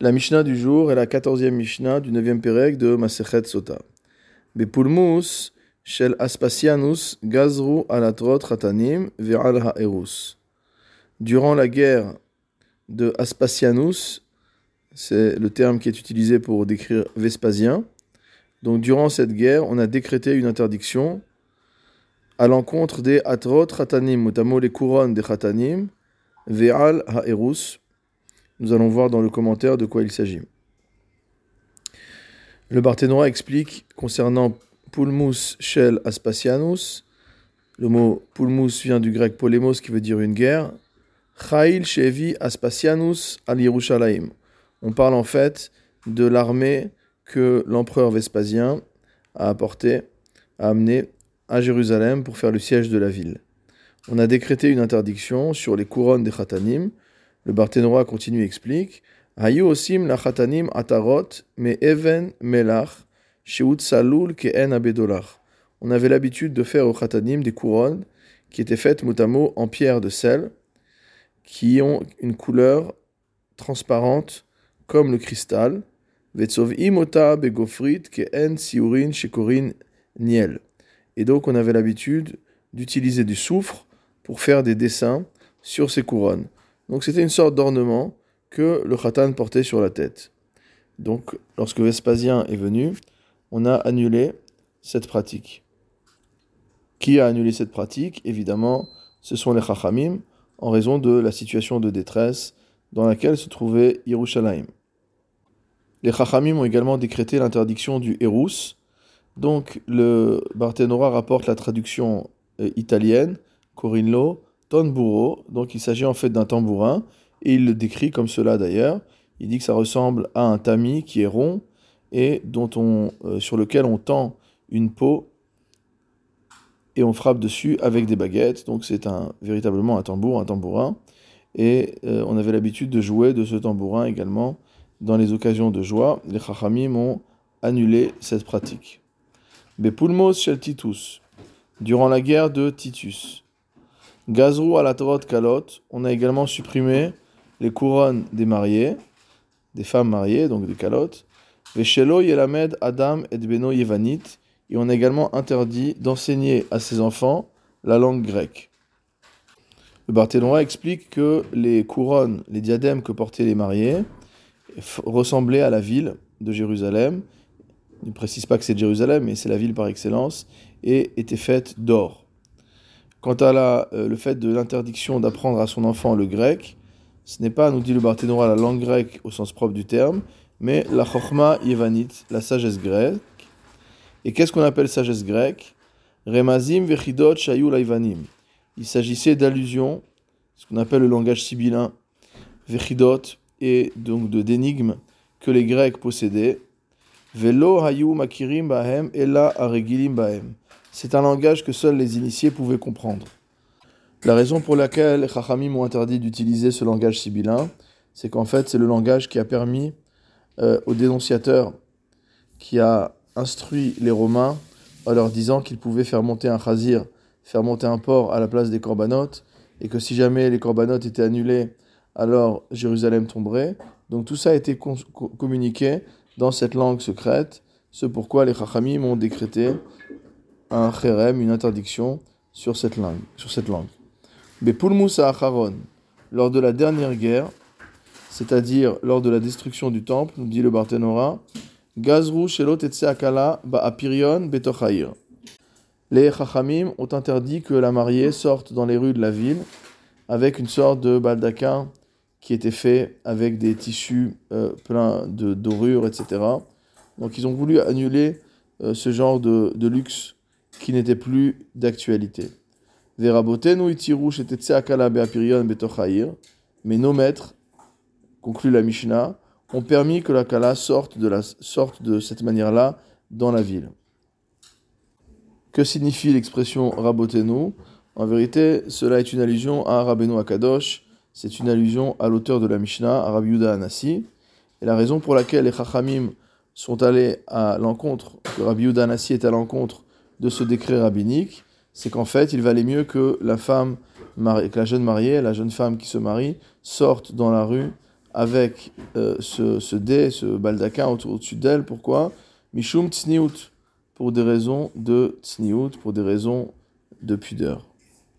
La Mishnah du jour est la quatorzième Mishnah du neuvième Pérec de Masechet Sota. Bepulmus shel Aspasianus gazru alatrot ratanim ve'al ha'erus. Durant la guerre de Aspasianus, c'est le terme qui est utilisé pour décrire Vespasien. Donc durant cette guerre, on a décrété une interdiction à l'encontre des atrot ratanim, notamment les couronnes des ratanim, ve'al ha'erus, nous allons voir dans le commentaire de quoi il s'agit. Le Barthénois explique concernant pulmus shel aspasianus, le mot pulmus vient du grec polemos qui veut dire une guerre. Chail shevi aspasianus al Yerushalayim. On parle en fait de l'armée que l'empereur Vespasien a apporté, a amené à Jérusalem pour faire le siège de la ville. On a décrété une interdiction sur les couronnes des khatanim, le Barthénois continue et explique Hayu osim la chatanim atarot, me even melach, sheut salul en abedolach. On avait l'habitude de faire aux khatanim des couronnes qui étaient faites mot en pierre de sel, qui ont une couleur transparente comme le cristal. Niel. Et donc on avait l'habitude d'utiliser du soufre pour faire des dessins sur ces couronnes. Donc c'était une sorte d'ornement que le khatan portait sur la tête. Donc lorsque Vespasien est venu, on a annulé cette pratique. Qui a annulé cette pratique? Évidemment, ce sont les Chachamim, en raison de la situation de détresse dans laquelle se trouvait Yerushalayim. Les Chachamim ont également décrété l'interdiction du Erus. Donc le Barthénora rapporte la traduction euh, italienne, Corinlo, tamburo, donc il s'agit en fait d'un tambourin, et il le décrit comme cela d'ailleurs. Il dit que ça ressemble à un tamis qui est rond et euh, sur lequel on tend une peau et on frappe dessus avec des baguettes. Donc c'est véritablement un tambour, un tambourin. Et euh, on avait l'habitude de jouer de ce tambourin également dans les occasions de joie. Les chachamim ont annulé cette pratique. Bepulmos shel Titus, durant la guerre de Titus. Gazrou à la Torot Kalot, on a également supprimé les couronnes des mariés, des femmes mariées, donc des calottes. Veshelo Yelamed Adam et Beno Yevanit, et on a également interdit d'enseigner à ses enfants la langue grecque. Le Barthénois explique que les couronnes, les diadèmes que portaient les mariés ressemblaient à la ville de Jérusalem. Il ne précise pas que c'est Jérusalem, mais c'est la ville par excellence, et étaient faites d'or. Quant à la, euh, le fait de l'interdiction d'apprendre à son enfant le grec, ce n'est pas, nous dit le Barthénois, la langue grecque au sens propre du terme, mais la chorma yevanit, la sagesse grecque. Et qu'est-ce qu'on appelle sagesse grecque? Remazim vechidot shayu laivanim. Il s'agissait d'allusions, ce qu'on appelle le langage sibyllin, vechidot, et donc de d'énigmes que les Grecs possédaient. Velo hayu makirim bahem ella aregilim. C'est un langage que seuls les initiés pouvaient comprendre. La raison pour laquelle les Chachamim ont interdit d'utiliser ce langage sibyllin, c'est qu'en fait, c'est le langage qui a permis euh, au dénonciateur qui a instruit les Romains en leur disant qu'ils pouvaient faire monter un chazir, faire monter un porc à la place des corbanotes, et que si jamais les corbanotes étaient annulés, alors Jérusalem tomberait. Donc tout ça a été communiqué dans cette langue secrète, ce pourquoi les Chachamim ont décrété un chérem, une interdiction sur cette langue. Sur cette langue. Bepulmusa Acharon, lors de la dernière guerre, c'est-à-dire lors de la destruction du temple, nous dit le Barthénora, Gazru Shelot Akala Ba'apirion Betochair. Les Chachamim ont interdit que la mariée sorte dans les rues de la ville avec une sorte de baldaquin qui était fait avec des tissus euh, pleins de dorures, etc. Donc ils ont voulu annuler euh, ce genre de, de luxe qui n'était plus d'actualité. Mais nos maîtres, conclut la Mishnah, ont permis que la Kala sorte de, cette manière-là dans la ville. Que signifie l'expression Rabotenu? En vérité, cela est une allusion à Rabbeinu Akadosh, c'est une allusion à l'auteur de la Mishnah, à Rabbi Anassi. Et la raison pour laquelle les Chachamim sont allés à l'encontre, que Rabbi Yuda Anassi est à l'encontre de ce décret rabbinique, c'est qu'en fait, il valait mieux que la femme, mariée, que la jeune mariée, la jeune femme qui se marie, sorte dans la rue avec euh, ce, ce, dé, ce baldaquin au-dessus d'elle. Pourquoi? Mishum tsniout, pour des raisons de tsniout, pour des raisons de pudeur.